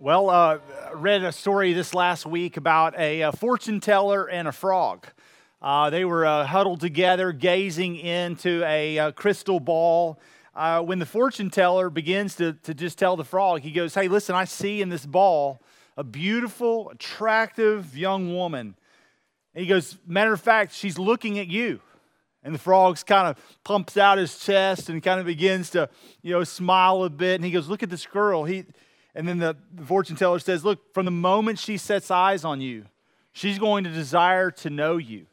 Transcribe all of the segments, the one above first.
Well, uh, read a story this last week about a, a fortune teller and a frog. Uh, they were uh, huddled together, gazing into a, a uh, crystal ball. Uh, when the fortune teller begins to, to just tell the frog, he goes, Hey, listen, I see in this ball a beautiful, attractive young woman. And he goes, Matter of fact, she's looking at you. And the frog kind of pumps out his chest and kind of begins to, you know, smile a bit. And he goes, Look at this girl. He, and then the, fortune teller says, Look, from the moment she sets eyes on you, she's going to desire to know you.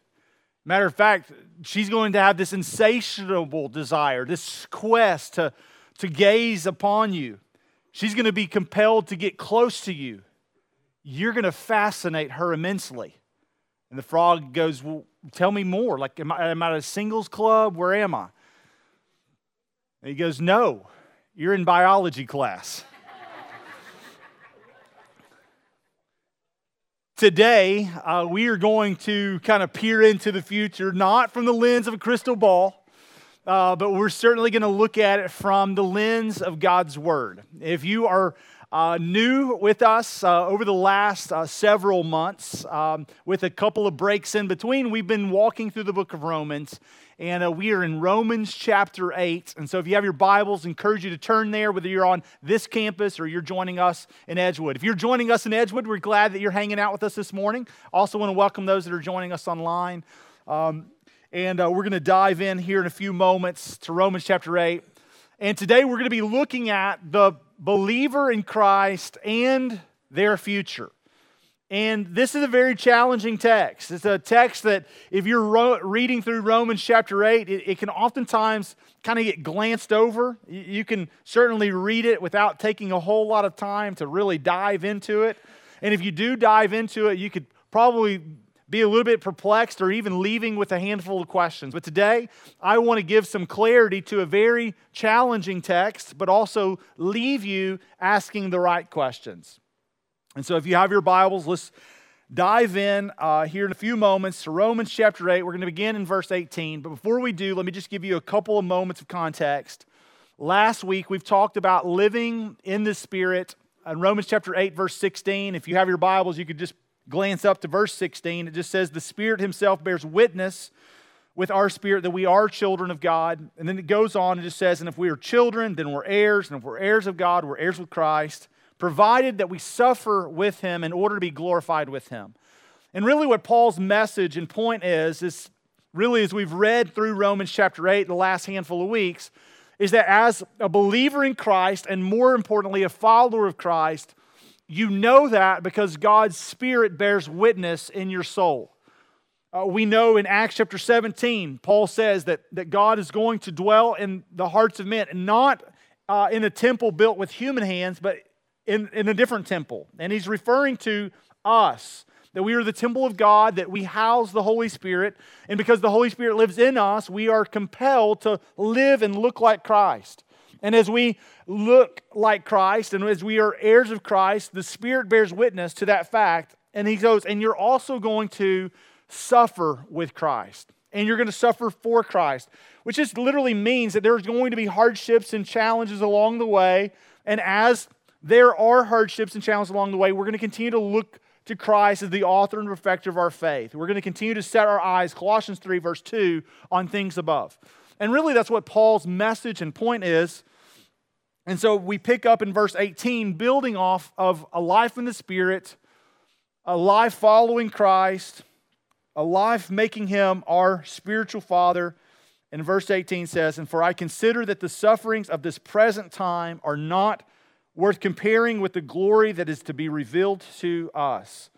Matter of fact, she's going to have this insatiable desire, this quest to, to gaze upon you. She's going to be compelled to get close to you. You're going to fascinate her immensely. And the frog goes, Well, tell me more. Like, am I, am I at a singles club? Where am I? And he goes, No, you're in biology class. Today, uh, we are going to kind of peer into the future, not from the lens of a crystal ball, uh, but we're certainly going to look at it from the lens of God's Word. If you are uh, new with us uh, over the last uh, several months, um, with a couple of breaks in between, we've been walking through the book of Romans and uh, we are in Romans chapter 8. And so if you have your Bibles, I encourage you to turn there, whether you're on this campus or you're joining us in Edgewood. If you're joining us in Edgewood, we're glad that you're hanging out with us this morning. Also, want to welcome those that are joining us online. Um, and uh, we're going to dive in here in a few moments to Romans chapter 8. And today we're going to be looking at the believer in Christ and their future. And this is a very challenging text. It's a text that, if you're ro- reading through Romans chapter 8, it, it can oftentimes kind of get glanced over. You, you can certainly read it without taking a whole lot of time to really dive into it. And if you do dive into it, you could probably be a little bit perplexed or even leaving with a handful of questions. But today, I want to give some clarity to a very challenging text, but also leave you asking the right questions. And so, if you have your Bibles, let's dive in uh, here in a few moments to Romans chapter 8. We're going to begin in verse 18. But before we do, let me just give you a couple of moments of context. Last week, we've talked about living in the Spirit. In Romans chapter 8, verse 16, if you have your Bibles, you could just glance up to verse 16. It just says, The Spirit Himself bears witness with our spirit that we are children of God. And then it goes on and just says, And if we are children, then we're heirs. And if we're heirs of God, we're heirs with Christ provided that we suffer with him in order to be glorified with him. And really, what Paul's message and point is, is really as we've read through Romans chapter 8 the last handful of weeks, is that as a believer in Christ, and more importantly, a follower of Christ, you know that because God's Spirit bears witness in your soul. Uh, we know in Acts chapter 17, Paul says that, that God is going to dwell in the hearts of men, not uh, in a temple built with human hands, but in, in a different temple. And he's referring to us, that we are the temple of God, that we house the Holy Spirit. And because the Holy Spirit lives in us, we are compelled to live and look like Christ. And as we look like Christ and as we are heirs of Christ, the Spirit bears witness to that fact. And he goes, and you're also going to suffer with Christ. And you're going to suffer for Christ, which just literally means that there's going to be hardships and challenges along the way. And as there are hardships and challenges along the way. We're going to continue to look to Christ as the author and perfecter of our faith. We're going to continue to set our eyes, Colossians 3, verse 2, on things above. And really, that's what Paul's message and point is. And so we pick up in verse 18, building off of a life in the Spirit, a life following Christ, a life making him our spiritual father. And verse 18 says, And for I consider that the sufferings of this present time are not worth comparing with the glory that is to be revealed to us.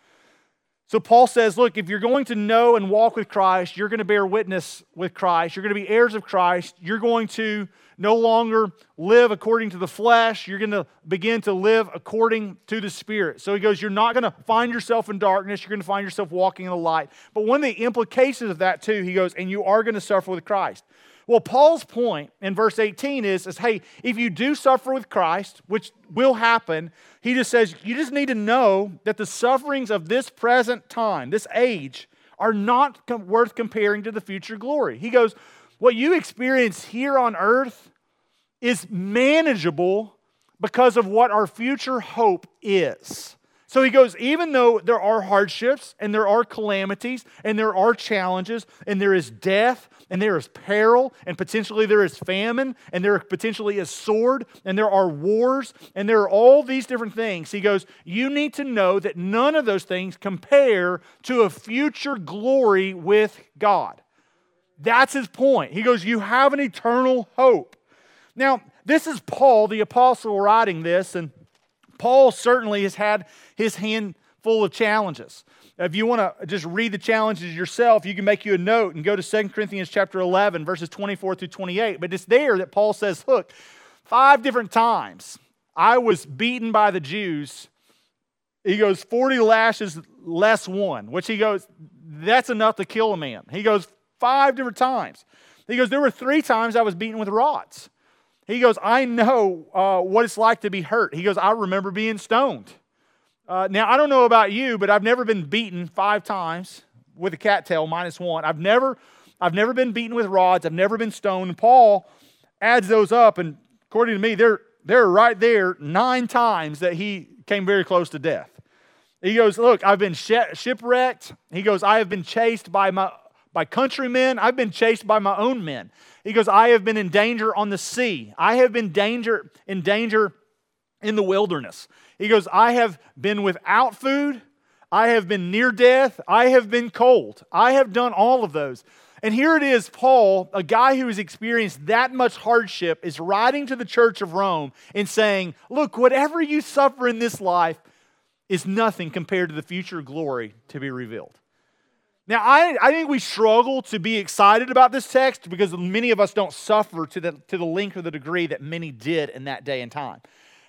So Paul says, look, if you're going to know and walk with Christ, you're going to bear witness with Christ. You're going to be heirs of Christ. You're going to no longer live according to the flesh. You're going to begin to live according to the Spirit. So he goes, You're not going to find yourself in darkness. You're going to find yourself walking in the light. But one of the implications of that, too, he goes, And you are going to suffer with Christ. Well, Paul's point in verse 18 is, is hey, if you do suffer with Christ, which will happen, he just says, you just need to know that the sufferings of this present time, this age, are not com- worth comparing to the future glory. He goes, what you experience here on earth is manageable because of what our future hope is. So he goes, even though there are hardships and there are calamities and there are challenges and there is death and there is peril and potentially there is famine and there potentially is sword and there are wars and there are all these different things. He goes, you need to know that none of those things compare to a future glory with God. That's his point. He goes, you have an eternal hope. Now, this is Paul, the apostle, writing this, and Paul certainly has had his hand full of challenges. If you want to just read the challenges yourself, you can make you a note and go to 2 Corinthians chapter 11, verses 24 through 28. But it's there that Paul says, look, five different times I was beaten by the Jews. He goes, 40 lashes less one, which he goes, that's enough to kill a man. He goes, five different times. He goes, there were three times I was beaten with rods. He goes, I know uh, what it's like to be hurt. He goes, I remember being stoned. Uh, now, I don't know about you, but I've never been beaten five times with a cattail minus one. I've never, I've never been beaten with rods. I've never been stoned. Paul adds those up, and according to me, they're, they're right there nine times that he came very close to death. He goes, Look, I've been shipwrecked. He goes, I have been chased by my by countrymen. I've been chased by my own men. He goes, I have been in danger on the sea. I have been danger in danger in the wilderness. He goes, I have been without food. I have been near death. I have been cold. I have done all of those. And here it is, Paul, a guy who has experienced that much hardship, is writing to the church of Rome and saying, Look, whatever you suffer in this life is nothing compared to the future glory to be revealed. Now, I, I think we struggle to be excited about this text because many of us don't suffer to the, to the length or the degree that many did in that day and time.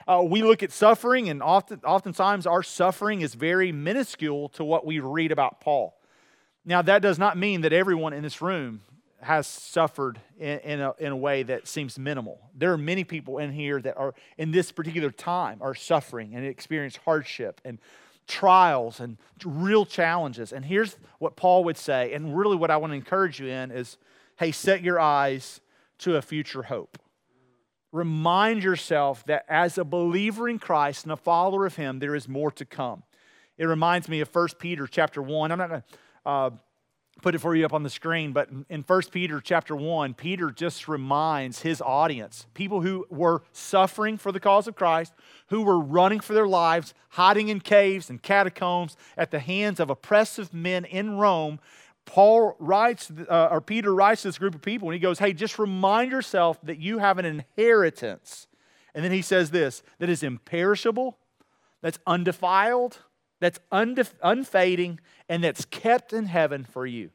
Uh, we look at suffering, and often, oftentimes our suffering is very minuscule to what we read about Paul. Now, that does not mean that everyone in this room has suffered in, in, a, in a way that seems minimal. There are many people in here that are, in this particular time, are suffering and experience hardship and trials and real challenges. And here's what Paul would say, and really what I want to encourage you in is hey, set your eyes to a future hope. Remind yourself that as a believer in Christ and a follower of Him, there is more to come. It reminds me of 1 Peter chapter 1. I'm not going to uh, put it for you up on the screen, but in 1 Peter chapter 1, Peter just reminds his audience, people who were suffering for the cause of Christ, who were running for their lives, hiding in caves and catacombs at the hands of oppressive men in Rome. Paul writes, uh, or Peter writes to this group of people, and he goes, Hey, just remind yourself that you have an inheritance. And then he says this that is imperishable, that's undefiled, that's undef- unfading, and that's kept in heaven for you.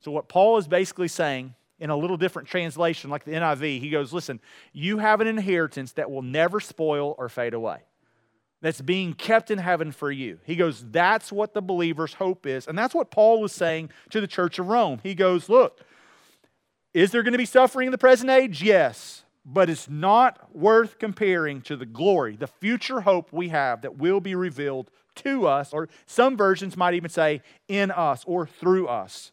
So, what Paul is basically saying in a little different translation, like the NIV, he goes, Listen, you have an inheritance that will never spoil or fade away, that's being kept in heaven for you. He goes, That's what the believer's hope is. And that's what Paul was saying to the church of Rome. He goes, Look, is there going to be suffering in the present age? Yes. But it's not worth comparing to the glory, the future hope we have that will be revealed to us, or some versions might even say in us or through us.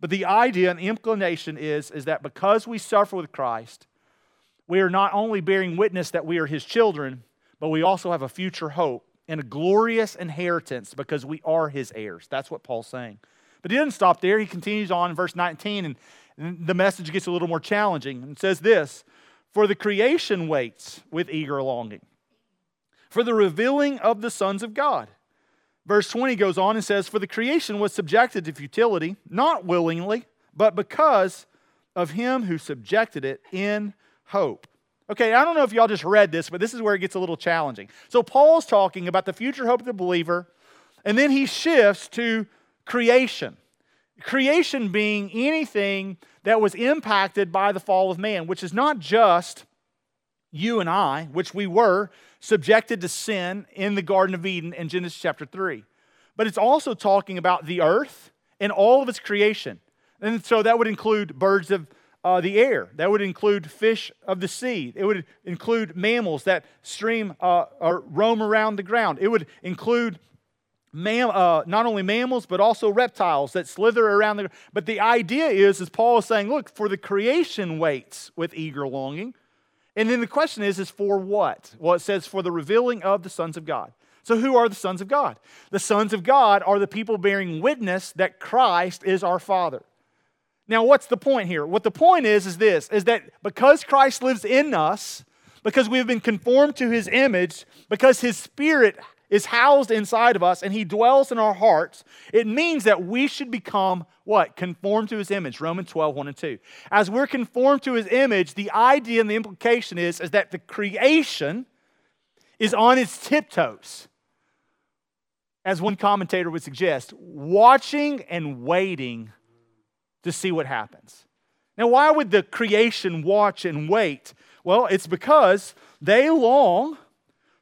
But the idea and the inclination is, is that because we suffer with Christ, we are not only bearing witness that we are his children, but we also have a future hope and a glorious inheritance because we are his heirs. That's what Paul's saying. But he doesn't stop there. He continues on in verse 19, and the message gets a little more challenging and says this For the creation waits with eager longing for the revealing of the sons of God. Verse 20 goes on and says, For the creation was subjected to futility, not willingly, but because of him who subjected it in hope. Okay, I don't know if y'all just read this, but this is where it gets a little challenging. So, Paul's talking about the future hope of the believer, and then he shifts to creation. Creation being anything that was impacted by the fall of man, which is not just you and I, which we were, subjected to sin in the Garden of Eden in Genesis chapter 3. But it's also talking about the earth and all of its creation. And so that would include birds of uh, the air, that would include fish of the sea, it would include mammals that stream uh, or roam around the ground, it would include. Mam, uh, not only mammals but also reptiles that slither around the but the idea is as paul is saying look for the creation waits with eager longing And then the question is, is for what? Well, it says for the revealing of the sons of God. So, who are the sons of God? The sons of God are the people bearing witness that Christ is our Father. Now, what's the point here? What the point is, is this is that because Christ lives in us, because we have been conformed to his image, because his spirit is housed inside of us and he dwells in our hearts, it means that we should become what? Conformed to his image. Romans 12, 1 and 2. As we're conformed to his image, the idea and the implication is, is that the creation is on its tiptoes. As one commentator would suggest, watching and waiting to see what happens. Now, why would the creation watch and wait? Well, it's because they long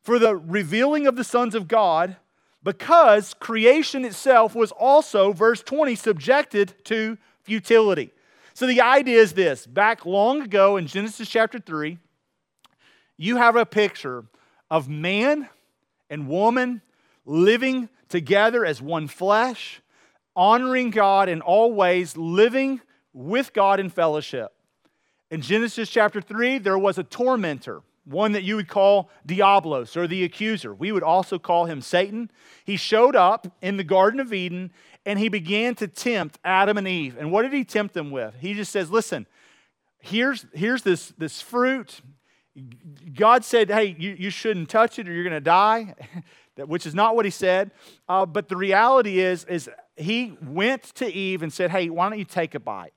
for the revealing of the sons of God because creation itself was also, verse 20, subjected to futility. So the idea is this back long ago in Genesis chapter 3, you have a picture of man and woman living together as one flesh honoring God in all ways, living with God in fellowship. In Genesis chapter 3, there was a tormentor, one that you would call Diablos or the accuser. We would also call him Satan. He showed up in the Garden of Eden and he began to tempt Adam and Eve. And what did he tempt them with? He just says, Listen, here's, here's this, this fruit. God said, Hey, you, you shouldn't touch it or you're going to die, which is not what he said. Uh, but the reality is, is he went to Eve and said, Hey, why don't you take a bite?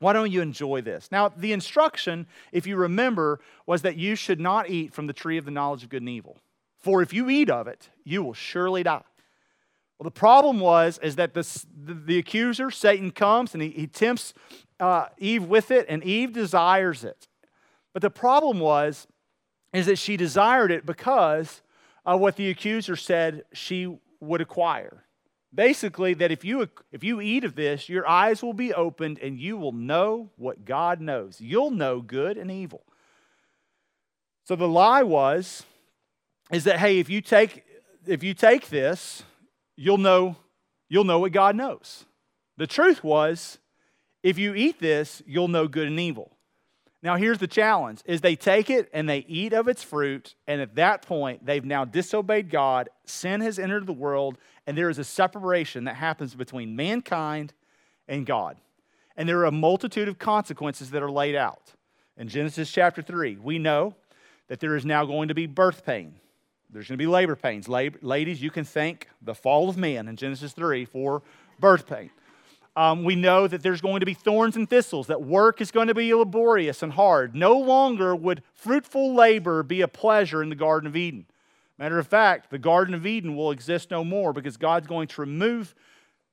Why don't you enjoy this? Now, the instruction, if you remember, was that you should not eat from the tree of the knowledge of good and evil. For if you eat of it, you will surely die. Well, the problem was is that this, the, the accuser, Satan, comes and he, he tempts uh, Eve with it, and Eve desires it. But the problem was is that she desired it because of what the accuser said she would acquire. Basically, that if you, if you eat of this, your eyes will be opened and you will know what God knows. You'll know good and evil. So the lie was, is that, hey, if you take, if you take this, you'll know, you'll know what God knows. The truth was, if you eat this, you'll know good and evil. Now here's the challenge is they take it and they eat of its fruit and at that point they've now disobeyed God, sin has entered the world and there is a separation that happens between mankind and God. And there are a multitude of consequences that are laid out. In Genesis chapter 3, we know that there is now going to be birth pain. There's going to be labor pains. Ladies, you can thank the fall of man in Genesis 3 for birth pain. Um, we know that there's going to be thorns and thistles, that work is going to be laborious and hard. No longer would fruitful labor be a pleasure in the Garden of Eden. Matter of fact, the Garden of Eden will exist no more because God's going to remove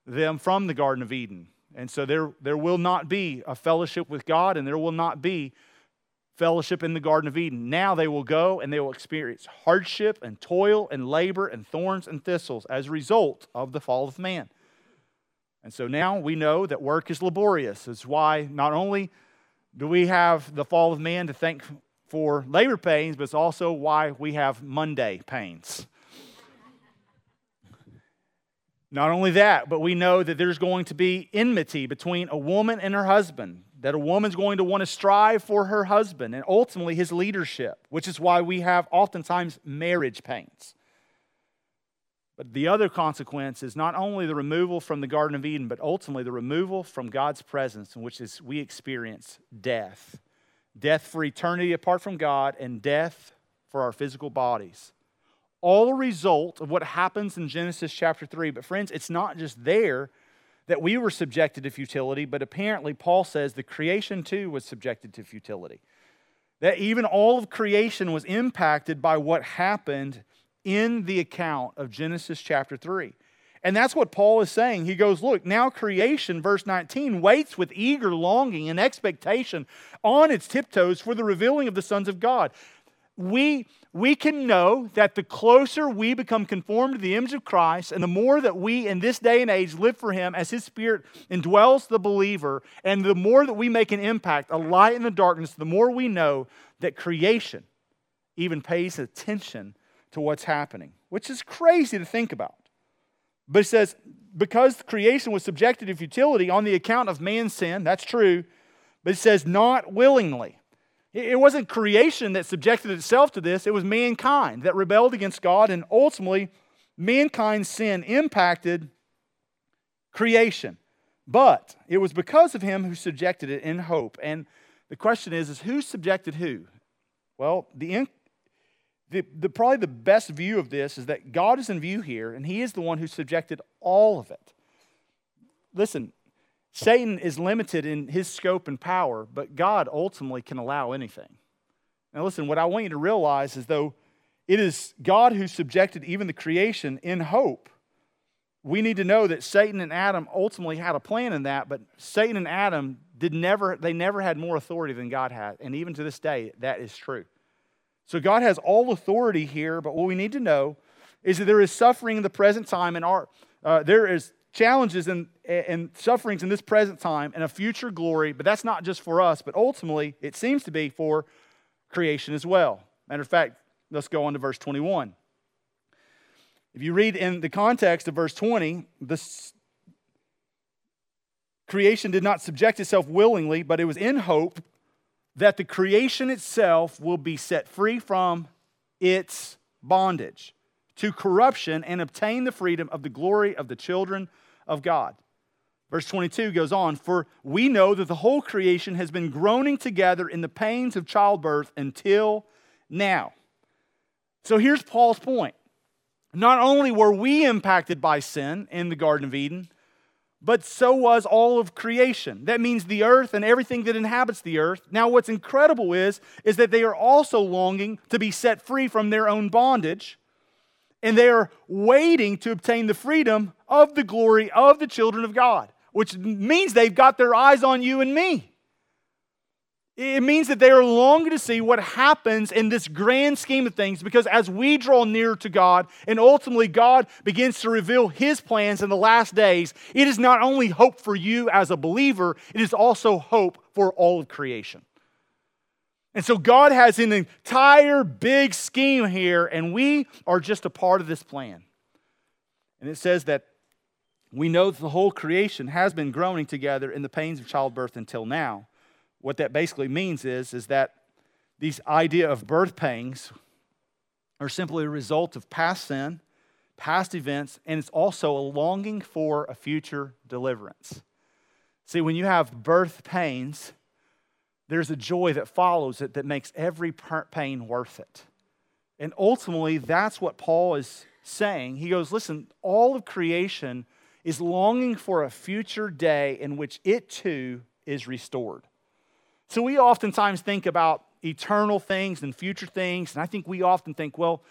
them from the Garden of Eden. And so there, there will not be a fellowship with God and there will not be fellowship in the Garden of Eden. Now they will go and they will experience hardship and toil and labor and thorns and thistles as a result of the fall of man. And so now we know that work is laborious. It's why not only do we have the fall of man to thank for labor pains, but it's also why we have Monday pains. Not only that, but we know that there's going to be enmity between a woman and her husband, that a woman's going to want to strive for her husband and ultimately his leadership, which is why we have oftentimes marriage pains. But the other consequence is not only the removal from the Garden of Eden, but ultimately the removal from God's presence, in which is we experience death. Death for eternity apart from God, and death for our physical bodies. All a result of what happens in Genesis chapter 3. But, friends, it's not just there that we were subjected to futility, but apparently Paul says the creation too was subjected to futility. That even all of creation was impacted by what happened in the account of Genesis chapter 3. And that's what Paul is saying. He goes, Look, now creation, verse 19, waits with eager longing and expectation on its tiptoes for the revealing of the sons of God. We, we can know that the closer we become conformed to the image of Christ, and the more that we in this day and age live for Him as His Spirit indwells the believer, and the more that we make an impact, a light in the darkness, the more we know that creation even pays attention to what's happening, which is crazy to think about. But it says, because creation was subjected to futility on the account of man's sin, that's true, but it says, not willingly. It wasn't creation that subjected itself to this, it was mankind that rebelled against God, and ultimately, mankind's sin impacted creation. But it was because of him who subjected it in hope. And the question is, is who subjected who? Well, the, the, the, probably the best view of this is that God is in view here, and he is the one who subjected all of it. Listen, Satan is limited in his scope and power, but God ultimately can allow anything. Now, listen, what I want you to realize is though it is God who subjected even the creation in hope, we need to know that Satan and Adam ultimately had a plan in that, but Satan and Adam did never, they never had more authority than God had. And even to this day, that is true. So God has all authority here, but what we need to know is that there is suffering in the present time, and our, uh, there is challenges and, and sufferings in this present time and a future glory, but that's not just for us, but ultimately it seems to be for creation as well. Matter of fact, let's go on to verse 21. If you read in the context of verse 20, this creation did not subject itself willingly, but it was in hope that the creation itself will be set free from its bondage to corruption and obtain the freedom of the glory of the children of God. Verse 22 goes on, For we know that the whole creation has been groaning together in the pains of childbirth until now. So here's Paul's point not only were we impacted by sin in the Garden of Eden, but so was all of creation. That means the earth and everything that inhabits the earth. Now, what's incredible is, is that they are also longing to be set free from their own bondage, and they are waiting to obtain the freedom of the glory of the children of God, which means they've got their eyes on you and me. It means that they are longing to see what happens in this grand scheme of things because as we draw near to God and ultimately God begins to reveal His plans in the last days, it is not only hope for you as a believer, it is also hope for all of creation. And so God has an entire big scheme here, and we are just a part of this plan. And it says that we know that the whole creation has been groaning together in the pains of childbirth until now what that basically means is, is that these idea of birth pangs are simply a result of past sin, past events, and it's also a longing for a future deliverance. See, when you have birth pains, there's a joy that follows it that makes every pain worth it. And ultimately, that's what Paul is saying. He goes, Listen, all of creation is longing for a future day in which it too is restored. So we oftentimes think about eternal things and future things, and I think we often think, well,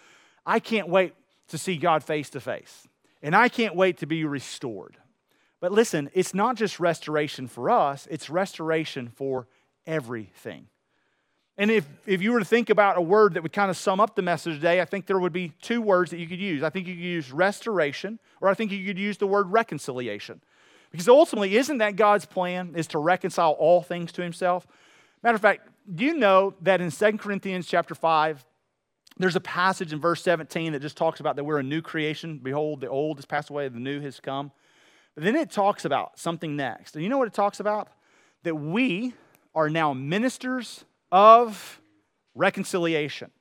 I can't wait to see God face to face, and I can't wait to be restored. But listen, it's not just restoration for us, it's restoration for everything. And if, if you were to think about a word that would kind of sum up the message today, I think there would be two words that you could use. I think you could use restoration, or I think you could use the word reconciliation. Because ultimately, isn't that God's plan, is to reconcile all things to himself? Matter of fact, do you know that in 2 Corinthians chapter 5, there's a passage in verse 17 that just talks about that we're a new creation. Behold, the old has passed away, the new has come. But then it talks about something next. And you know what it talks about? That we are now ministers of reconciliation.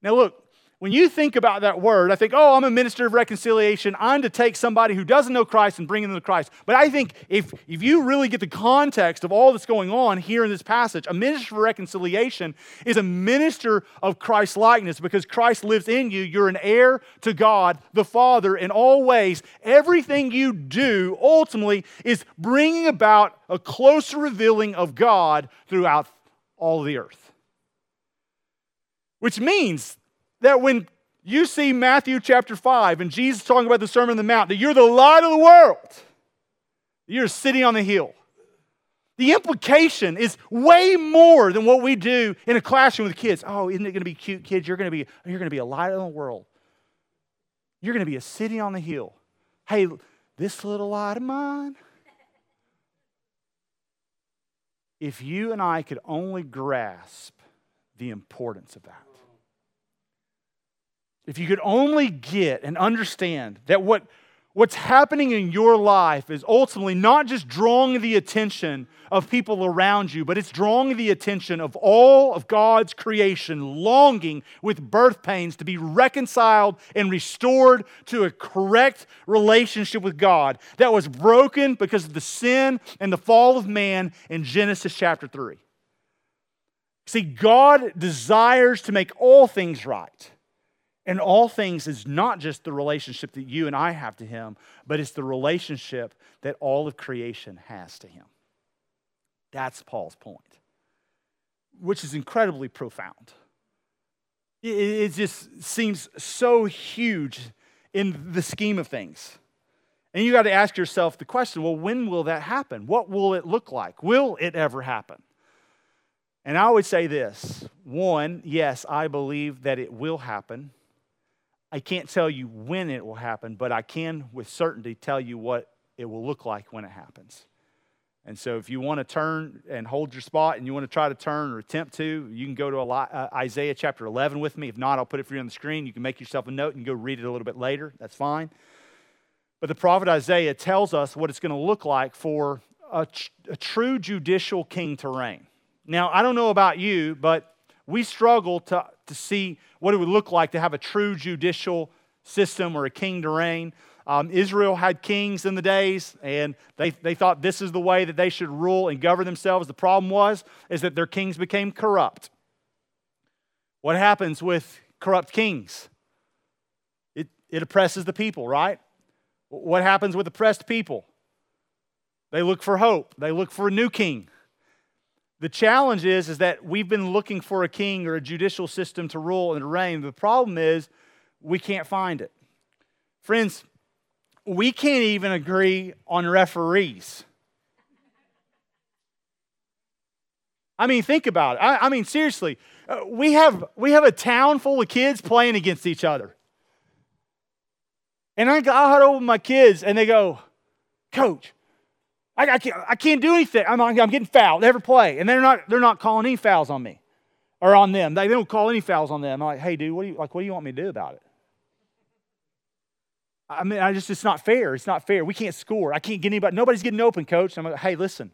Now, look, when you think about that word, I think, oh, I'm a minister of reconciliation. I'm to take somebody who doesn't know Christ and bring them to Christ. But I think if, if you really get the context of all that's going on here in this passage, a minister of reconciliation is a minister of Christ likeness because Christ lives in you. You're an heir to God the Father in all ways. Everything you do ultimately is bringing about a closer revealing of God throughout all the earth. Which means that when you see Matthew chapter 5 and Jesus talking about the Sermon on the Mount, that you're the light of the world, you're sitting on the hill. The implication is way more than what we do in a classroom with kids. Oh, isn't it going to be cute, kids? You're going to be, you're going to be a light of the world. You're going to be a city on the hill. Hey, this little light of mine. If you and I could only grasp the importance of that. If you could only get and understand that what, what's happening in your life is ultimately not just drawing the attention of people around you, but it's drawing the attention of all of God's creation, longing with birth pains to be reconciled and restored to a correct relationship with God that was broken because of the sin and the fall of man in Genesis chapter 3. See, God desires to make all things right. And all things is not just the relationship that you and I have to Him, but it's the relationship that all of creation has to Him. That's Paul's point, which is incredibly profound. It, just seems so huge in the scheme of things. And you got to ask yourself the question well, when will that happen? What will it look like? Will it ever happen? And I would say this one, yes, I believe that it will happen. I can't tell you when it will happen, but I can with certainty tell you what it will look like when it happens. And so, if you want to turn and hold your spot and you want to try to turn or attempt to, you can go to uh, Isaiah chapter 11 with me. If not, I'll put it for you on the screen. You can make yourself a note and go read it a little bit later. That's fine. But the prophet Isaiah tells us what it's going to look like for a, a true judicial king to reign. Now, I don't know about you, but we struggle to, to see what it would look like to have a true judicial system or a king to reign. Um, Israel had kings in the days, and they, they thought this is the way that they should rule and govern themselves. The problem was is that their kings became corrupt. What happens with corrupt kings? It, it oppresses the people, right? What happens with oppressed people? They look for hope. They look for a new king. The challenge is, is that we've been looking for a king or a judicial system to rule and reign. The problem is we can't find it. Friends, we can't even agree on referees. I mean, think about it. I, I mean, seriously, uh, we, have, we have a town full of kids playing against each other. And I got out over my kids, and they go, Coach, I, I, can't, I can't do anything. I'm, I'm getting fouled every play. And they're not, they're not calling any fouls on me or on them. They, they don't call any fouls on them. I'm like, hey, dude, what do you, like, what do you want me to do about it? I mean, I just, it's not fair. It's not fair. We can't score. I can't get anybody. Nobody's getting open, coach. I'm like, hey, listen.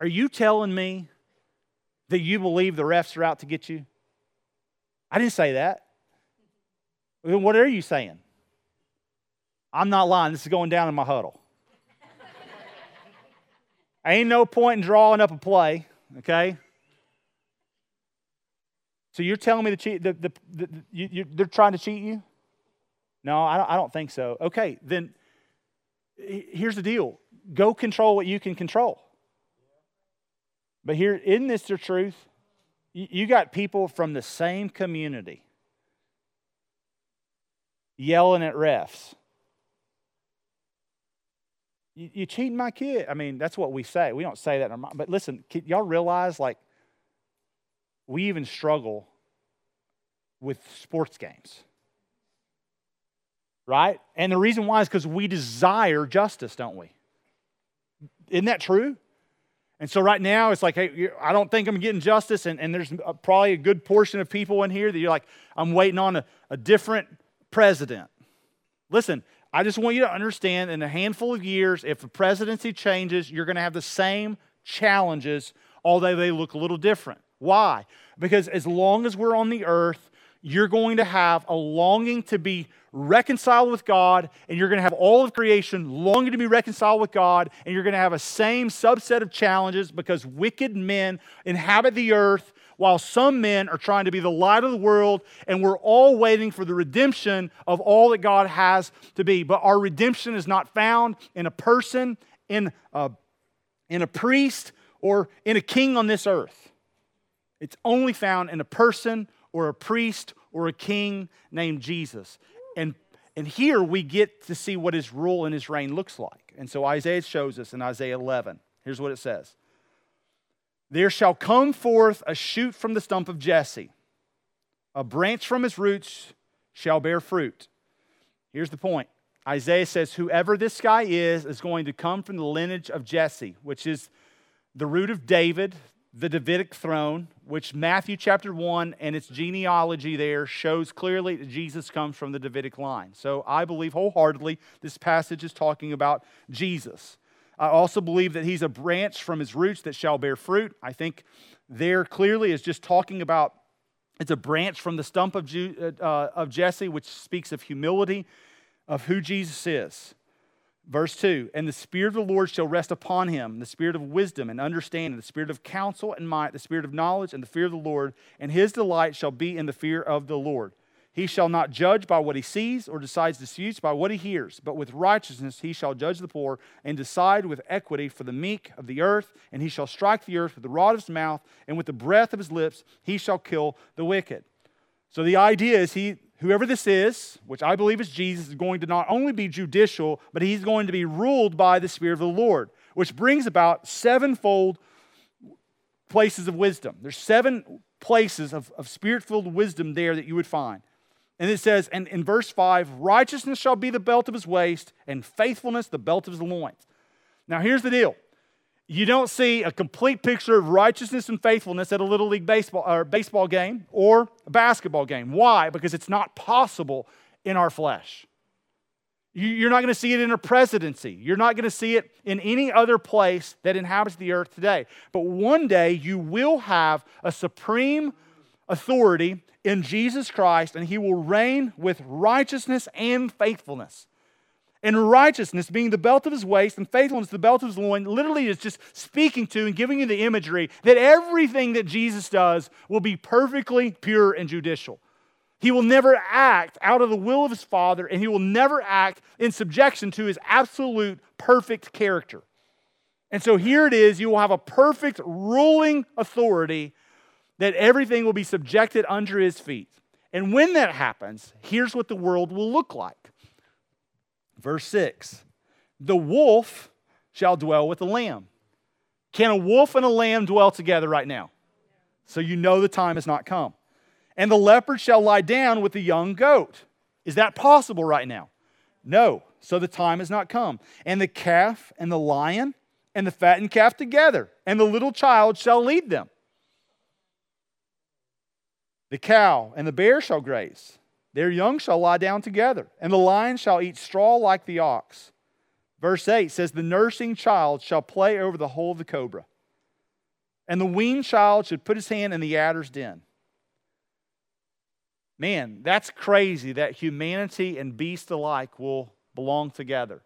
Are you telling me that you believe the refs are out to get you? I didn't say that. What are you saying? I'm not lying. This is going down in my huddle. Ain't no point in drawing up a play, okay? So you're telling me the cheat, the, the, the, you, you, they're trying to cheat you? No, I don't, I don't think so. Okay, then here's the deal go control what you can control. But here, isn't this the truth? You got people from the same community yelling at refs you, you cheating my kid. I mean, that's what we say. We don't say that in our mind. But listen, y'all realize like we even struggle with sports games. Right? And the reason why is because we desire justice, don't we? Isn't that true? And so right now it's like, hey, I don't think I'm getting justice. And, and there's probably a good portion of people in here that you're like, I'm waiting on a, a different president. Listen, I just want you to understand in a handful of years, if the presidency changes, you're going to have the same challenges, although they look a little different. Why? Because as long as we're on the earth, you're going to have a longing to be reconciled with God, and you're going to have all of creation longing to be reconciled with God, and you're going to have a same subset of challenges because wicked men inhabit the earth while some men are trying to be the light of the world, and we're all waiting for the redemption of all that God has to be. But our redemption is not found in a person, in a, in a priest, or in a king on this earth. It's only found in a person or a priest or a king named Jesus. And, and here we get to see what his rule and his reign looks like. And so Isaiah shows us in Isaiah 11. Here's what it says there shall come forth a shoot from the stump of Jesse, a branch from his roots shall bear fruit. Here's the point Isaiah says, Whoever this guy is, is going to come from the lineage of Jesse, which is the root of David, the Davidic throne, which Matthew chapter 1 and its genealogy there shows clearly that Jesus comes from the Davidic line. So I believe wholeheartedly this passage is talking about Jesus. I also believe that he's a branch from his roots that shall bear fruit. I think there clearly is just talking about it's a branch from the stump of, uh, uh, of Jesse, which speaks of humility, of who Jesus is. Verse 2 And the Spirit of the Lord shall rest upon him, the Spirit of wisdom and understanding, the Spirit of counsel and might, the Spirit of knowledge and the fear of the Lord, and his delight shall be in the fear of the Lord. He shall not judge by what he sees or decides disputes by what he hears, but with righteousness he shall judge the poor and decide with equity for the meek of the earth. And he shall strike the earth with the rod of his mouth, and with the breath of his lips he shall kill the wicked. So the idea is he whoever this is, which I believe is Jesus, is going to not only be judicial, but he's going to be ruled by the Spirit of the Lord, which brings about sevenfold places of wisdom. There's seven places of, of spirit filled wisdom there that you would find. And it says, and in verse 5, righteousness shall be the belt of his waist, and faithfulness the belt of his loins. Now, here's the deal you don't see a complete picture of righteousness and faithfulness at a little league baseball or baseball game or a basketball game. Why? Because it's not possible in our flesh. You're not going to see it in a presidency. You're not going to see it in any other place that inhabits the earth today. But one day you will have a supreme authority in Jesus Christ, and he will reign with righteousness and faithfulness. And righteousness being the belt of his waist and faithfulness the belt of his loin literally is just speaking to and giving you the imagery that everything that Jesus does will be perfectly pure and judicial. He will never act out of the will of his Father, and he will never act in subjection to his absolute perfect character. And so here it is you will have a perfect ruling authority that everything will be subjected under his feet. And when that happens, here's what the world will look like Verse 6 The wolf shall dwell with the lamb. Can a wolf and a lamb dwell together right now? So you know the time has not come. And the leopard shall lie down with the young goat. Is that possible right now? No. So the time has not come. And the calf and the lion and the fattened calf together, and the little child shall lead them. The cow and the bear shall graze, their young shall lie down together, and the lion shall eat straw like the ox. Verse 8 says, The nursing child shall play over the hole of the cobra, and the weaned child should put his hand in the adder's den. Man, that's crazy that humanity and beast alike will belong together.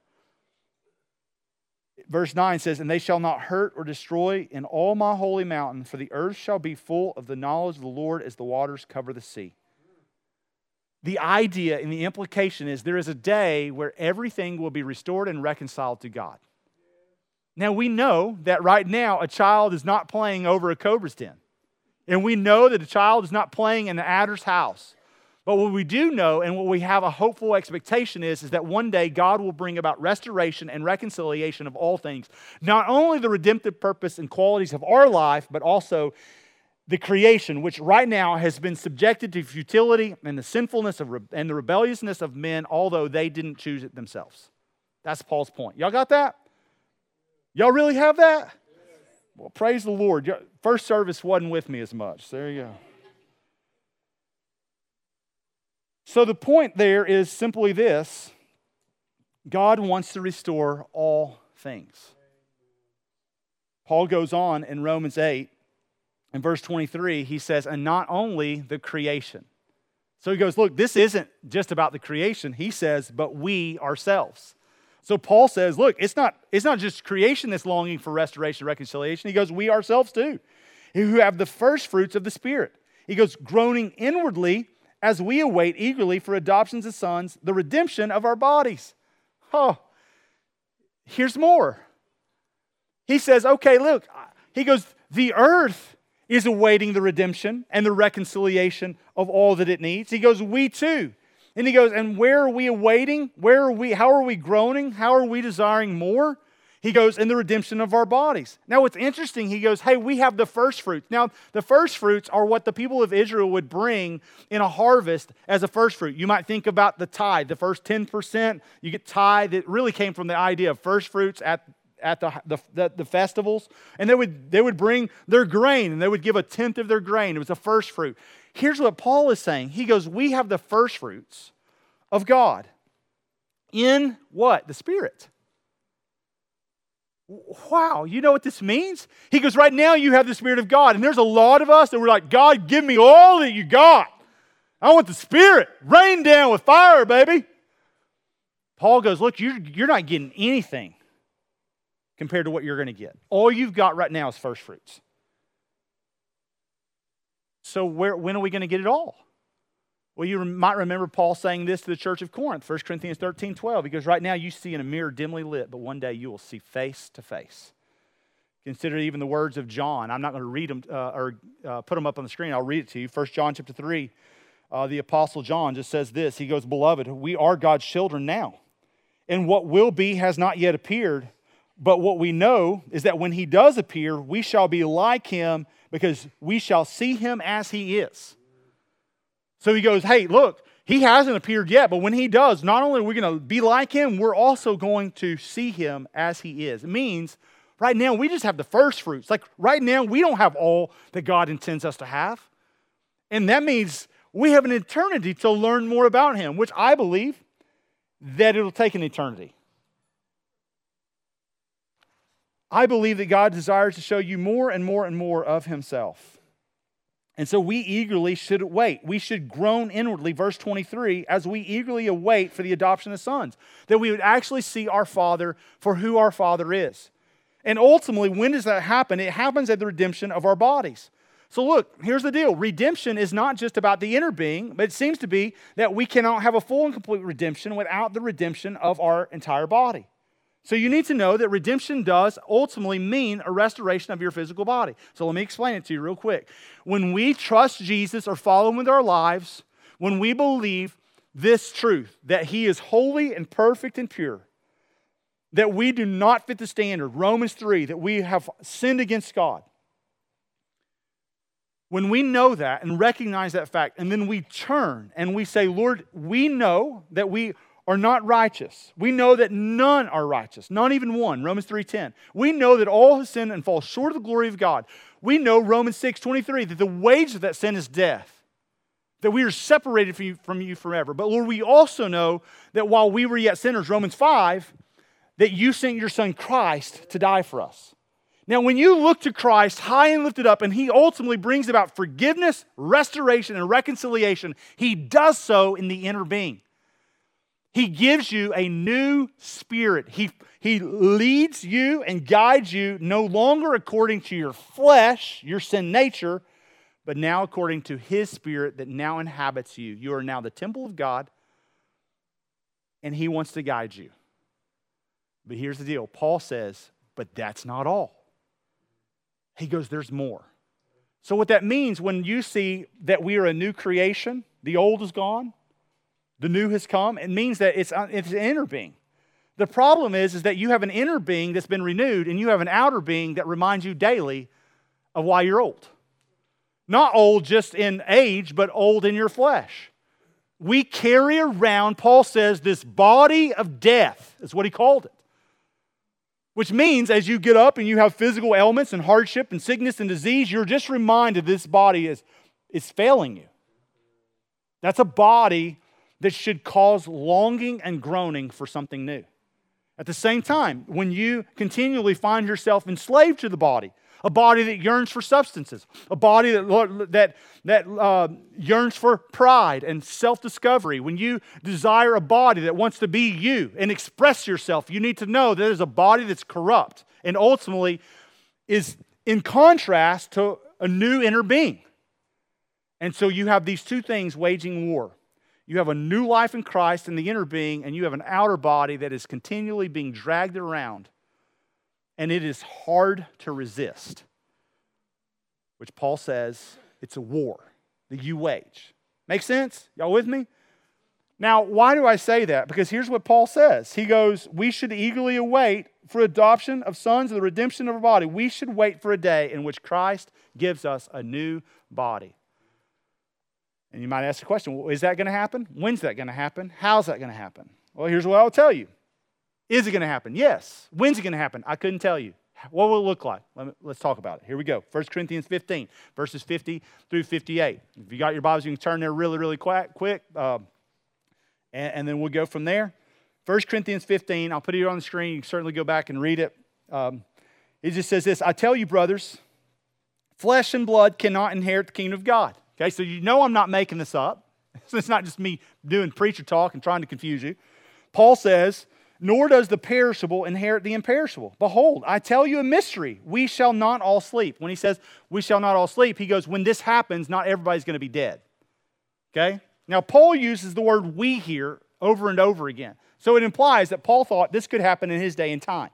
Verse 9 says, And they shall not hurt or destroy in all my holy mountain, for the earth shall be full of the knowledge of the Lord as the waters cover the sea the idea and the implication is there is a day where everything will be restored and reconciled to God. Now, we know that right now a child is not playing over a cobra's den. And we know that a child is not playing in the adder's house. But what we do know and what we have a hopeful expectation is, is that one day God will bring about restoration and reconciliation of all things. Not only the redemptive purpose and qualities of our life, but also the creation, which right now has been subjected to futility and the sinfulness of, and the rebelliousness of men, although they didn't choose it themselves. That's Paul's point. Y'all got that? Y'all really have that? Well, praise the Lord. First service wasn't with me as much. There you go. So the point there is simply this God wants to restore all things. Paul goes on in Romans 8 in verse 23, he says, and not only the creation. So he goes, look, this isn't just about the creation. He says, but we ourselves. So Paul says, look, it's not, it's not just creation that's longing for restoration, reconciliation. He goes, we ourselves too, who have the first fruits of the Spirit. He goes, groaning inwardly as we await eagerly for adoptions as sons, the redemption of our bodies. Oh, here's more. He says, okay, look, he goes, the earth is awaiting the redemption and the reconciliation of all that it needs. He goes, We too. And he goes, And where are we awaiting? Where are we? How are we groaning? How are we desiring more? He goes, in the redemption of our bodies. Now, what's interesting, he goes, Hey, we have the first fruits. Now, the first fruits are what the people of Israel would bring in a harvest as a first fruit. You might think about the tithe, the first 10%. You get tithe. It really came from the idea of first fruits at at the, the, the, the, festivals, and they would, they would bring their grain and they would give a tenth of their grain. It was the first fruit. Here's what Paul is saying He goes, We have the first fruits of God in what? The Spirit. Wow, you know what this means? He goes, Right now you have the Spirit of God. And there's a lot of us that we're like, God, give me all that you got. I want the Spirit. Rain down with fire, baby. Paul goes, Look, you're, you're not getting anything compared to what you're going to get. All you've got right now is first fruits. So, where, when are we going to get it all? Well, you might remember Paul saying this to the church of Corinth, 1 Corinthians 13 12. He goes, Right now you see in a mirror dimly lit, but one day you will see face to face. Consider even the words of John. I'm not going to read them uh, or uh, put them up on the screen. I'll read it to you. 1 John chapter 3, uh, the Apostle John just says this. He goes, Beloved, we are God's children now, and what will be has not yet appeared. But what we know is that when he does appear, we shall be like him because we shall see him as he is. So he goes, Hey, look, he hasn't appeared yet, but when he does, not only are we going to be like him, we're also going to see him as he is. It means right now we just have the first fruits. Like right now, we don't have all that God intends us to have. And that means we have an eternity to learn more about him, which I believe that it'll take an eternity. I believe that God desires to show you more and more and more of himself. And so we eagerly should wait. We should groan inwardly, verse 23, as we eagerly await for the adoption of sons, that we would actually see our Father for who our Father is. And ultimately, when does that happen? It happens at the redemption of our bodies. So, look, here's the deal redemption is not just about the inner being, but it seems to be that we cannot have a full and complete redemption without the redemption of our entire body. So you need to know that redemption does ultimately mean a restoration of your physical body. So let me explain it to you real quick. When we trust Jesus or follow him with our lives, when we believe this truth that he is holy and perfect and pure, that we do not fit the standard, Romans 3, that we have sinned against God. When we know that and recognize that fact, and then we turn and we say, Lord, we know that we are not righteous. We know that none are righteous, not even one. Romans 3:10. We know that all have sinned and fall short of the glory of God. We know Romans 6:23 that the wage of that sin is death. That we are separated from you, from you forever. But Lord, we also know that while we were yet sinners, Romans 5, that you sent your son Christ to die for us. Now, when you look to Christ high and lifted up, and He ultimately brings about forgiveness, restoration, and reconciliation, He does so in the inner being. He gives you a new spirit. He, he leads you and guides you no longer according to your flesh, your sin nature, but now according to His spirit that now inhabits you. You are now the temple of God, and He wants to guide you. But here's the deal Paul says, but that's not all. He goes, there's more. So, what that means when you see that we are a new creation, the old is gone, the new has come. It means that it's, uh, it's an inner being. The problem is, is that you have an inner being that's been renewed, and you have an outer being that reminds you daily of why you're old. Not old just in age, but old in your flesh. We carry around, Paul says, this body of death, is what he called it. Which means as you get up and you have physical ailments and hardship and sickness and disease, you're just reminded this body is, is failing you. That's a body that should cause longing and groaning for something new. At the same time, when you continually find yourself enslaved to the body, a body that yearns for substances, a body that, that, that uh, yearns for pride and self discovery, when you desire a body that wants to be you and express yourself, you need to know that there's a body that's corrupt and ultimately is in contrast to a new inner being. And so you have these two things waging war you have a new life in Christ in the inner being, and you have an outer body that is continually being dragged around. And it is hard to resist, which Paul says it's a war that you wage. Make sense? Y'all with me? Now, why do I say that? Because here's what Paul says. He goes, We should eagerly await for adoption of sons and the redemption of our body. We should wait for a day in which Christ gives us a new body. And you might ask the question well, is that going to happen? When's that going to happen? How's that going to happen? Well, here's what I'll tell you Is it going to happen? Yes. When's it going to happen? I couldn't tell you. What will it look like? Let us talk about it. Here we go. 1 Corinthians 15, verses 50 through 58. If you got your Bibles, you can turn there really, really quick. quick um, and, and, then we'll go from there. 1 Corinthians 15, I'll put it on the screen. You can certainly go back and read it. Um, it just says this I tell you, brothers, flesh and blood cannot inherit the kingdom of God. Okay, so you know I'm not making this up. So it's not just me doing preacher talk and trying to confuse you. Paul says, nor does the perishable inherit the imperishable. Behold, I tell you a mystery. We shall not all sleep. When he says we shall not all sleep, he goes, when this happens, not everybody's going to be dead. Okay? Now, Paul uses the word we here over and over again. So it implies that Paul thought this could happen in his day and time.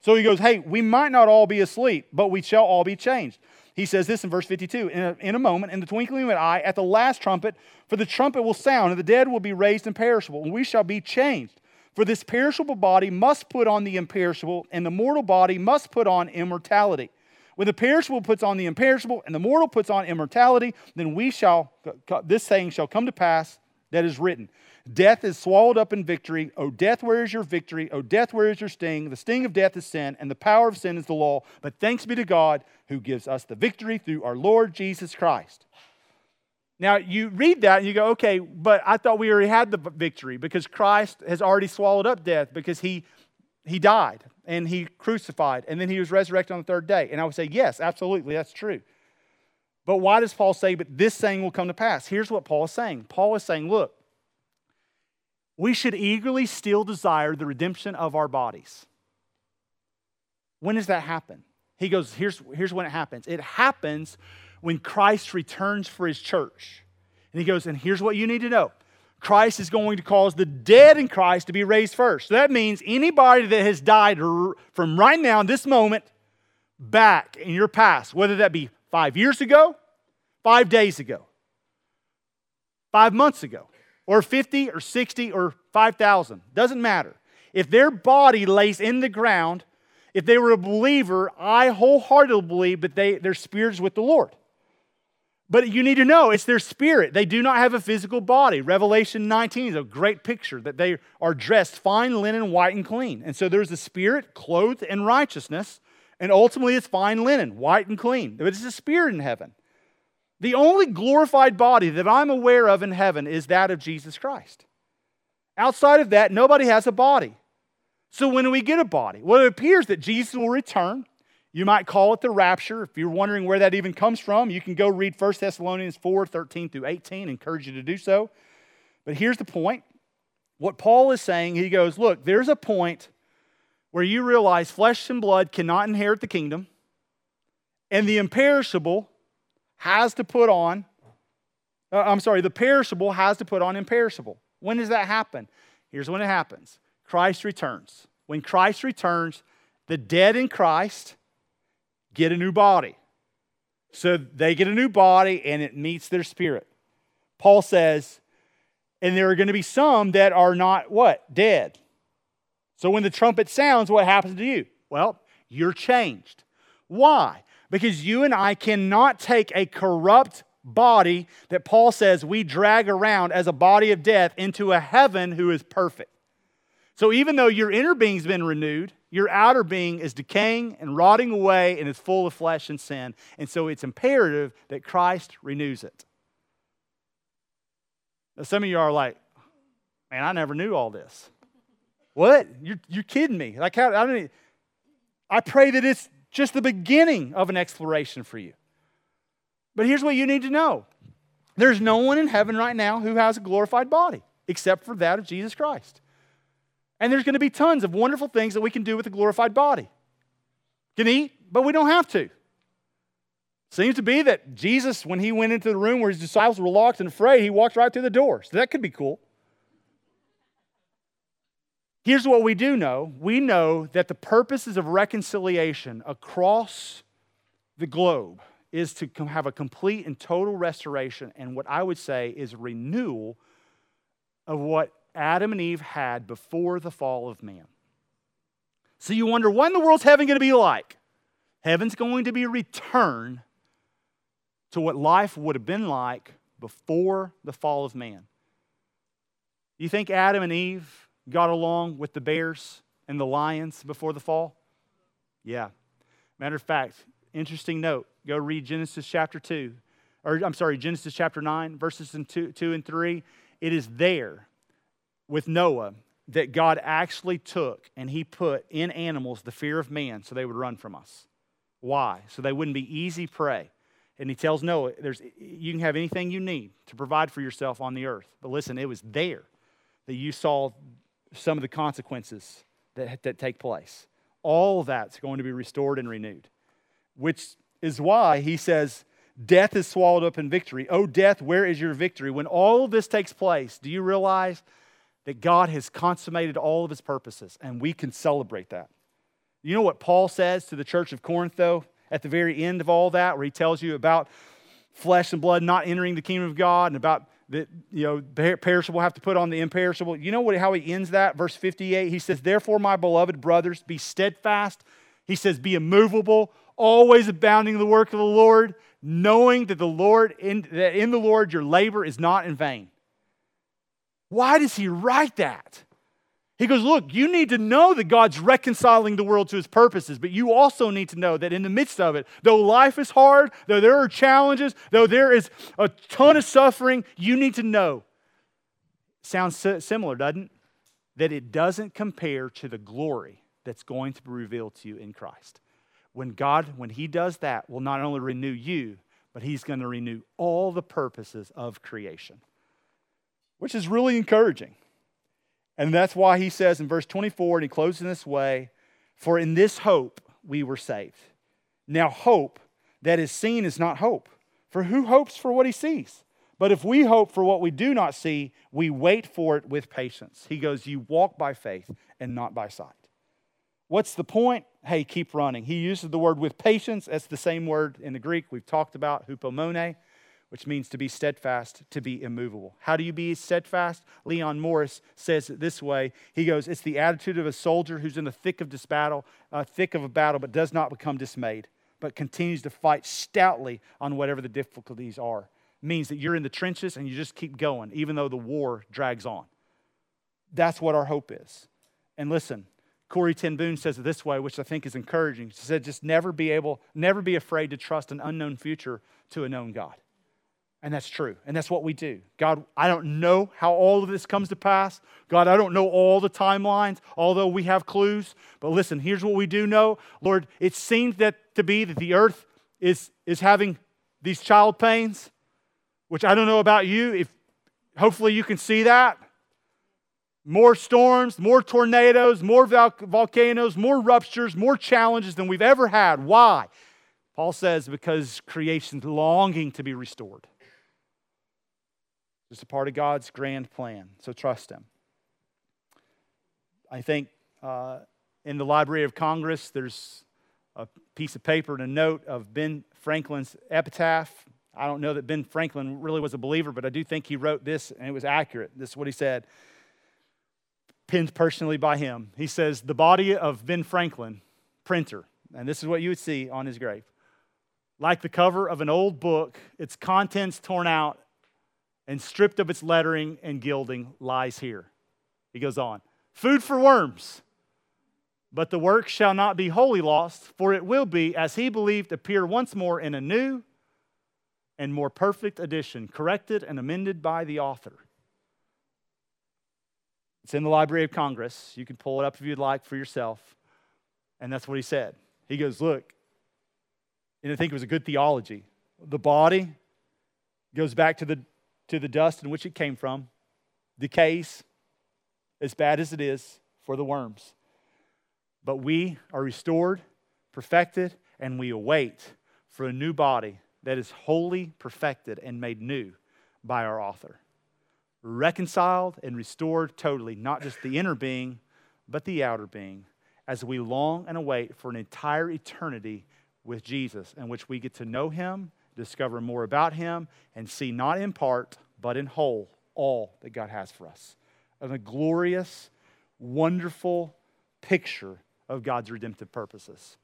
So he goes, hey, we might not all be asleep, but we shall all be changed. He says this in verse 52 in a, in a moment, in the twinkling of an eye, at the last trumpet, for the trumpet will sound, and the dead will be raised imperishable, and we shall be changed. For this perishable body must put on the imperishable, and the mortal body must put on immortality. When the perishable puts on the imperishable, and the mortal puts on immortality, then we shall, this saying shall come to pass that is written. Death is swallowed up in victory. O death, where is your victory? O death, where is your sting? The sting of death is sin, and the power of sin is the law. But thanks be to God who gives us the victory through our Lord Jesus Christ. Now, you read that and you go, okay, but I thought we already had the victory because Christ has already swallowed up death because he, he died and he crucified and then he was resurrected on the third day. And I would say, yes, absolutely, that's true. But why does Paul say, but this saying will come to pass? Here's what Paul is saying Paul is saying, look, we should eagerly still desire the redemption of our bodies. When does that happen? He goes, here's, here's when it happens. It happens when Christ returns for his church. And he goes, and here's what you need to know Christ is going to cause the dead in Christ to be raised first. So that means anybody that has died from right now, this moment, back in your past, whether that be five years ago, five days ago, five months ago, or 50 or 60 or 5,000, doesn't matter. If their body lays in the ground, if they were a believer, I wholeheartedly believe that they, their spirit is with the Lord. But you need to know it's their spirit. They do not have a physical body. Revelation 19 is a great picture that they are dressed fine linen, white and clean. And so there's a spirit clothed in righteousness, and ultimately it's fine linen, white and clean. But it's a spirit in heaven. The only glorified body that I'm aware of in heaven is that of Jesus Christ. Outside of that, nobody has a body. So when we get a body? Well, it appears that Jesus will return. You might call it the rapture. If you're wondering where that even comes from, you can go read 1 Thessalonians 4 13 through 18. I encourage you to do so. But here's the point. What Paul is saying, he goes, Look, there's a point where you realize flesh and blood cannot inherit the kingdom, and the imperishable has to put on, uh, I'm sorry, the perishable has to put on imperishable. When does that happen? Here's when it happens Christ returns. When Christ returns, the dead in Christ get a new body. So they get a new body and it meets their spirit. Paul says, and there are going to be some that are not what? Dead. So when the trumpet sounds, what happens to you? Well, you're changed. Why? Because you and I cannot take a corrupt body that Paul says we drag around as a body of death into a heaven who is perfect. So even though your inner being's been renewed, your outer being is decaying and rotting away and is full of flesh and sin. And so it's imperative that Christ renews it. Now, some of you are like, man, I never knew all this. What? You're, you're kidding me. Like, how, I, don't, I pray that it's just the beginning of an exploration for you. But here's what you need to know there's no one in heaven right now who has a glorified body except for that of Jesus Christ. And there's going to be tons of wonderful things that we can do with a glorified body. Can eat, but we don't have to. Seems to be that Jesus, when he went into the room where his disciples were locked and afraid, he walked right through the door. So that could be cool. Here's what we do know we know that the purposes of reconciliation across the globe is to have a complete and total restoration, and what I would say is renewal of what Adam and Eve had before the fall of man. So you wonder, what in the world's heaven going to be like? Heaven's going to be a return to what life would have been like before the fall of man. You think Adam and Eve got along with the bears and the lions before the fall? Yeah. Matter of fact, interesting note go read Genesis chapter 2, or I'm sorry, Genesis chapter 9, verses 2, 2 and 3. It is there with Noah that God actually took and he put in animals the fear of man so they would run from us. Why? So they wouldn't be easy prey. And he tells Noah, there's, you can have anything you need to provide for yourself on the earth. But listen, it was there that you saw some of the consequences that, that take place. All that's going to be restored and renewed, which is why he says, Death is swallowed up in victory. Oh, death, where is your victory? When all of this takes place, do you realize that God has consummated all of his purposes and we can celebrate that? You know what Paul says to the church of Corinth, though? at the very end of all that, where he tells you about flesh and blood not entering the kingdom of God and about that you know perishable have to put on the imperishable. You know what how he ends that? Verse 58, he says, Therefore, my beloved brothers, be steadfast. He says, Be immovable, always abounding in the work of the Lord, knowing that the Lord in, that in the Lord your labor is not in vain. Why does he write that? He goes, Look, you need to know that God's reconciling the world to his purposes, but you also need to know that in the midst of it, though life is hard, though there are challenges, though there is a ton of suffering, you need to know. Sounds similar, doesn't it? That it doesn't compare to the glory that's going to be revealed to you in Christ. When God, when He does that, will not only renew you, but He's going to renew all the purposes of creation, which is really encouraging. And that's why he says in verse 24, and he closes in this way For in this hope we were saved. Now, hope that is seen is not hope. For who hopes for what he sees? But if we hope for what we do not see, we wait for it with patience. He goes, You walk by faith and not by sight. What's the point? Hey, keep running. He uses the word with patience. That's the same word in the Greek we've talked about, hupomone which means to be steadfast, to be immovable. How do you be steadfast? Leon Morris says it this way. He goes, It's the attitude of a soldier who's in the thick of this battle, uh, thick of a battle, but does not become dismayed, but continues to fight stoutly on whatever the difficulties are. Means that you're in the trenches and you just keep going, even though the war drags on. That's what our hope is. And listen, Corrie ten Boom says it this way, which I think is encouraging. She said, just never be able, never be afraid to trust an unknown future to a known God. And that's true. And that's what we do. God, I don't know how all of this comes to pass. God, I don't know all the timelines, although we have clues. But listen, here's what we do know. Lord, it seems that to be that the earth is, is having these child pains, which I don't know about you. If hopefully you can see that. More storms, more tornadoes, more vol- volcanoes, more ruptures, more challenges than we've ever had. Why? Paul says because creation's longing to be restored. It's a part of God's grand plan. So trust Him. I think uh, in the Library of Congress, there's a piece of paper and a note of Ben Franklin's epitaph. I don't know that Ben Franklin really was a believer, but I do think he wrote this and it was accurate. This is what he said, penned personally by him. He says, The body of Ben Franklin, printer, and this is what you would see on his grave. Like the cover of an old book, its contents torn out and stripped of its lettering and gilding lies here. He goes on Food for worms. But the work shall not be wholly lost, for it will be, as he believed, appear once more in a new and more perfect edition, corrected and amended by the author. It's in the Library of Congress. You can pull it up if you'd like for yourself. And that's what he said. He goes, Look, and I think it was a good theology. The body goes back to the to the dust in which it came from, decays, as bad as it is for the worms. But we are restored, perfected, and we await for a new body that is wholly perfected and made new by our author. Reconciled and restored totally, not just the inner being, but the outer being, as we long and await for an entire eternity with Jesus, in which we get to know him discover more about Him, and see not in part, but in whole, all that God has for us. And a glorious, wonderful picture of God's redemptive purposes,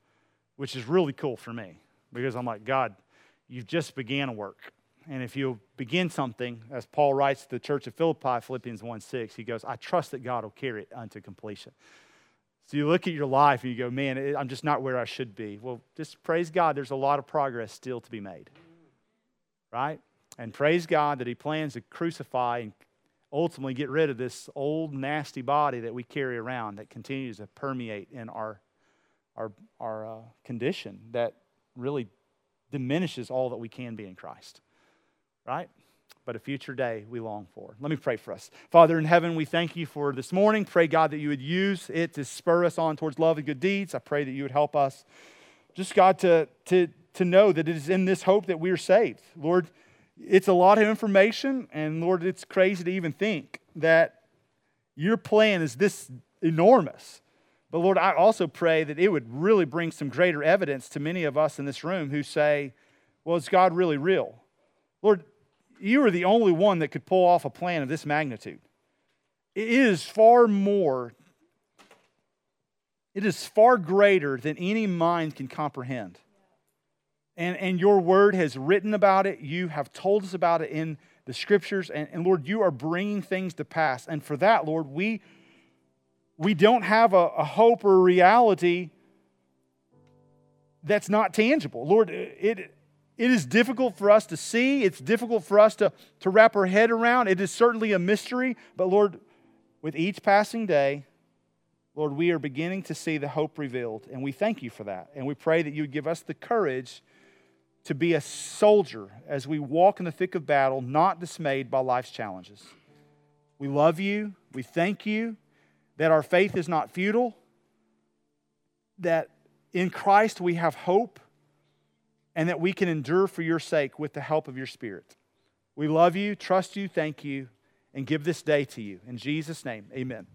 which is really cool for me because I'm like, God, you've just began a work. And if you begin something, as Paul writes to the church of Philippi, Philippians 1 6, he goes, I trust that God will carry it unto completion. So you look at your life and you go, man, I'm just not where I should be. Well, just praise God, there's a lot of progress still to be made. Right? And praise God that He plans to crucify and ultimately get rid of this old, nasty body that we carry around that continues to permeate in our, our, our uh, condition that really diminishes all that we can be in Christ. Right? but a future day we long for. Let me pray for us. Father in heaven, we thank you for this morning. Pray, God, that you would use it to spur us on towards love and good deeds. I pray that you would help us, just God, to, to, to know that it is in this hope that we are saved. Lord, it's a lot of information, and Lord, it's crazy to even think that your plan is this enormous. But Lord, I also pray that it would really bring some greater evidence to many of us in this room who say, well, is God really real? Lord, you are the only one that could pull off a plan of this magnitude. It is far more, it is far greater than any mind can comprehend. And, and your word has written about it. You have told us about it in the scriptures. And, and Lord, you are bringing things to pass. And for that, Lord, we, we don't have a, a hope or a reality that's not tangible. Lord, it, it is difficult for us to see, it's difficult for us to, to wrap our head around. It is certainly a mystery, but Lord, with each passing day, Lord, we are beginning to see the hope revealed, and we thank you for that. And we pray that you would give us the courage to be a soldier as we walk in the thick of battle, not dismayed by life's challenges. We love you. We thank you that our faith is not futile, that in Christ we have hope and that we can endure for your sake with the help of your Spirit. We love you, trust you, thank you, and give this day to you. In Jesus' name, amen.